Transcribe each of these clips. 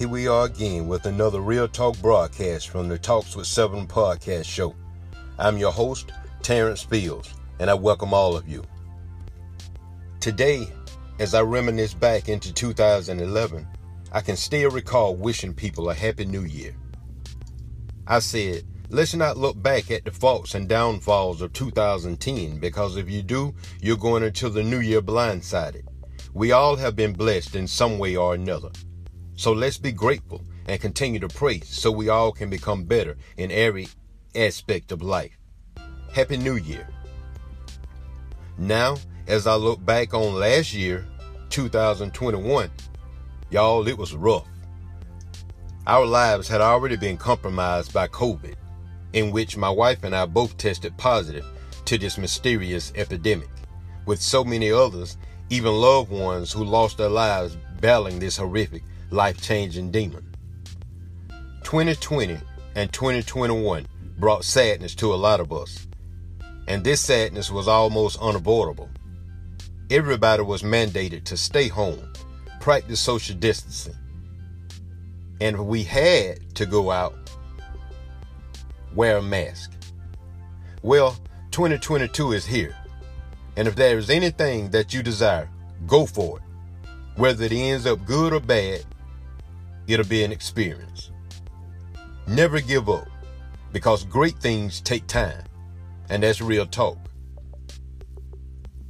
Here we are again with another Real Talk broadcast from the Talks with Seven podcast show. I'm your host, Terrence Fields, and I welcome all of you. Today, as I reminisce back into 2011, I can still recall wishing people a happy new year. I said, let's not look back at the faults and downfalls of 2010 because if you do, you're going into the new year blindsided. We all have been blessed in some way or another. So let's be grateful and continue to pray so we all can become better in every aspect of life. Happy New Year. Now, as I look back on last year, 2021, y'all, it was rough. Our lives had already been compromised by COVID, in which my wife and I both tested positive to this mysterious epidemic, with so many others even loved ones who lost their lives battling this horrific, life changing demon. 2020 and 2021 brought sadness to a lot of us, and this sadness was almost unavoidable. Everybody was mandated to stay home, practice social distancing, and we had to go out, wear a mask. Well, 2022 is here. And if there is anything that you desire, go for it. Whether it ends up good or bad, it'll be an experience. Never give up because great things take time, and that's real talk.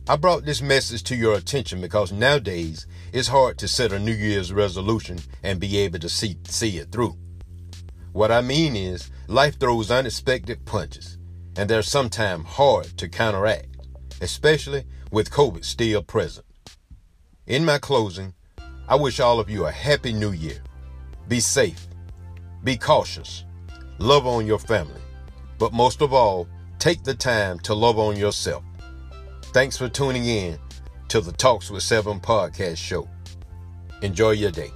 I brought this message to your attention because nowadays it's hard to set a New Year's resolution and be able to see, see it through. What I mean is, life throws unexpected punches, and they're sometimes hard to counteract especially with COVID still present. In my closing, I wish all of you a happy new year. Be safe, be cautious, love on your family, but most of all, take the time to love on yourself. Thanks for tuning in to the Talks with Seven podcast show. Enjoy your day.